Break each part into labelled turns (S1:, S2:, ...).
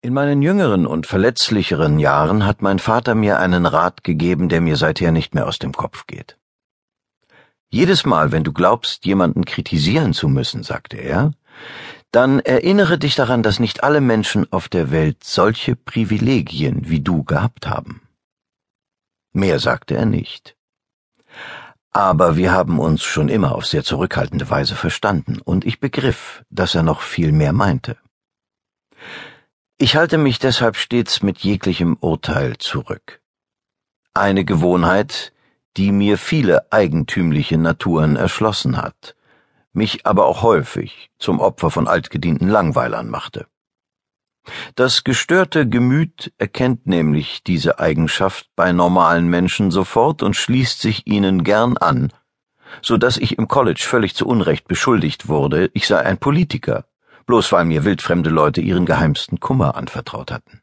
S1: In meinen jüngeren und verletzlicheren Jahren hat mein Vater mir einen Rat gegeben, der mir seither nicht mehr aus dem Kopf geht. Jedes Mal, wenn du glaubst, jemanden kritisieren zu müssen, sagte er, dann erinnere dich daran, dass nicht alle Menschen auf der Welt solche Privilegien wie du gehabt haben. Mehr sagte er nicht. Aber wir haben uns schon immer auf sehr zurückhaltende Weise verstanden, und ich begriff, dass er noch viel mehr meinte. Ich halte mich deshalb stets mit jeglichem Urteil zurück. Eine Gewohnheit, die mir viele eigentümliche Naturen erschlossen hat, mich aber auch häufig zum Opfer von altgedienten Langweilern machte. Das gestörte Gemüt erkennt nämlich diese Eigenschaft bei normalen Menschen sofort und schließt sich ihnen gern an, so dass ich im College völlig zu Unrecht beschuldigt wurde, ich sei ein Politiker bloß weil mir wildfremde Leute ihren geheimsten Kummer anvertraut hatten.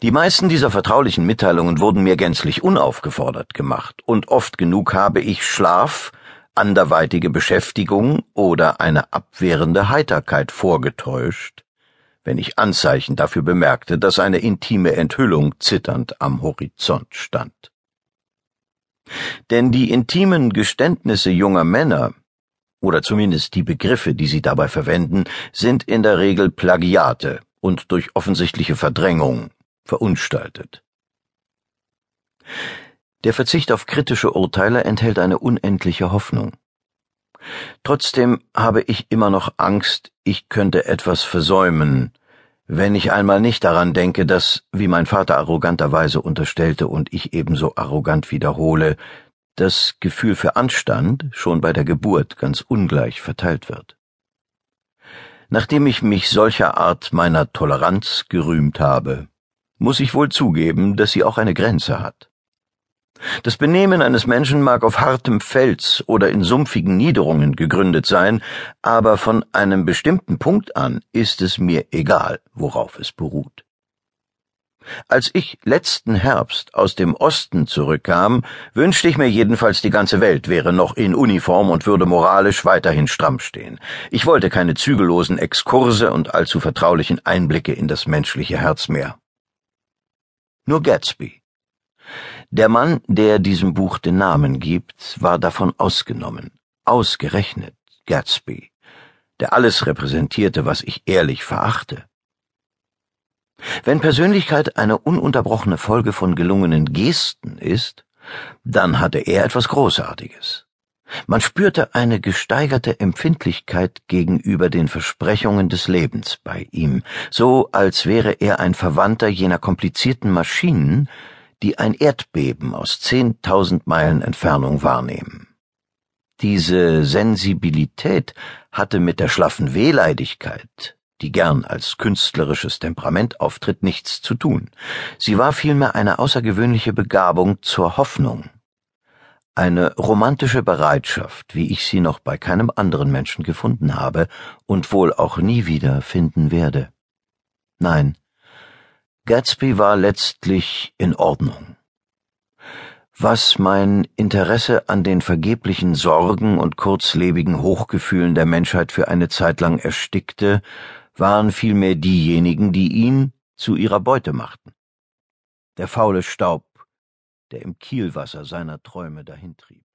S1: Die meisten dieser vertraulichen Mitteilungen wurden mir gänzlich unaufgefordert gemacht, und oft genug habe ich Schlaf, anderweitige Beschäftigung oder eine abwehrende Heiterkeit vorgetäuscht, wenn ich Anzeichen dafür bemerkte, dass eine intime Enthüllung zitternd am Horizont stand. Denn die intimen Geständnisse junger Männer, oder zumindest die Begriffe, die sie dabei verwenden, sind in der Regel Plagiate und durch offensichtliche Verdrängung verunstaltet. Der Verzicht auf kritische Urteile enthält eine unendliche Hoffnung. Trotzdem habe ich immer noch Angst, ich könnte etwas versäumen, wenn ich einmal nicht daran denke, dass, wie mein Vater arroganterweise unterstellte und ich ebenso arrogant wiederhole, das Gefühl für Anstand schon bei der Geburt ganz ungleich verteilt wird. Nachdem ich mich solcher Art meiner Toleranz gerühmt habe, muss ich wohl zugeben, dass sie auch eine Grenze hat. Das Benehmen eines Menschen mag auf hartem Fels oder in sumpfigen Niederungen gegründet sein, aber von einem bestimmten Punkt an ist es mir egal, worauf es beruht. Als ich letzten Herbst aus dem Osten zurückkam, wünschte ich mir jedenfalls, die ganze Welt wäre noch in Uniform und würde moralisch weiterhin stramm stehen. Ich wollte keine zügellosen Exkurse und allzu vertraulichen Einblicke in das menschliche Herz mehr. Nur Gatsby. Der Mann, der diesem Buch den Namen gibt, war davon ausgenommen. Ausgerechnet Gatsby, der alles repräsentierte, was ich ehrlich verachte. Wenn Persönlichkeit eine ununterbrochene Folge von gelungenen Gesten ist, dann hatte er etwas Großartiges. Man spürte eine gesteigerte Empfindlichkeit gegenüber den Versprechungen des Lebens bei ihm, so als wäre er ein Verwandter jener komplizierten Maschinen, die ein Erdbeben aus zehntausend Meilen Entfernung wahrnehmen. Diese Sensibilität hatte mit der schlaffen Wehleidigkeit, die gern als künstlerisches Temperament auftritt, nichts zu tun. Sie war vielmehr eine außergewöhnliche Begabung zur Hoffnung, eine romantische Bereitschaft, wie ich sie noch bei keinem anderen Menschen gefunden habe und wohl auch nie wieder finden werde. Nein, Gatsby war letztlich in Ordnung. Was mein Interesse an den vergeblichen Sorgen und kurzlebigen Hochgefühlen der Menschheit für eine Zeit lang erstickte, waren vielmehr diejenigen, die ihn zu ihrer Beute machten. Der faule Staub, der im Kielwasser seiner Träume dahintrieb.